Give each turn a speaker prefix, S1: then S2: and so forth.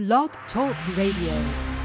S1: Blog Talk Radio.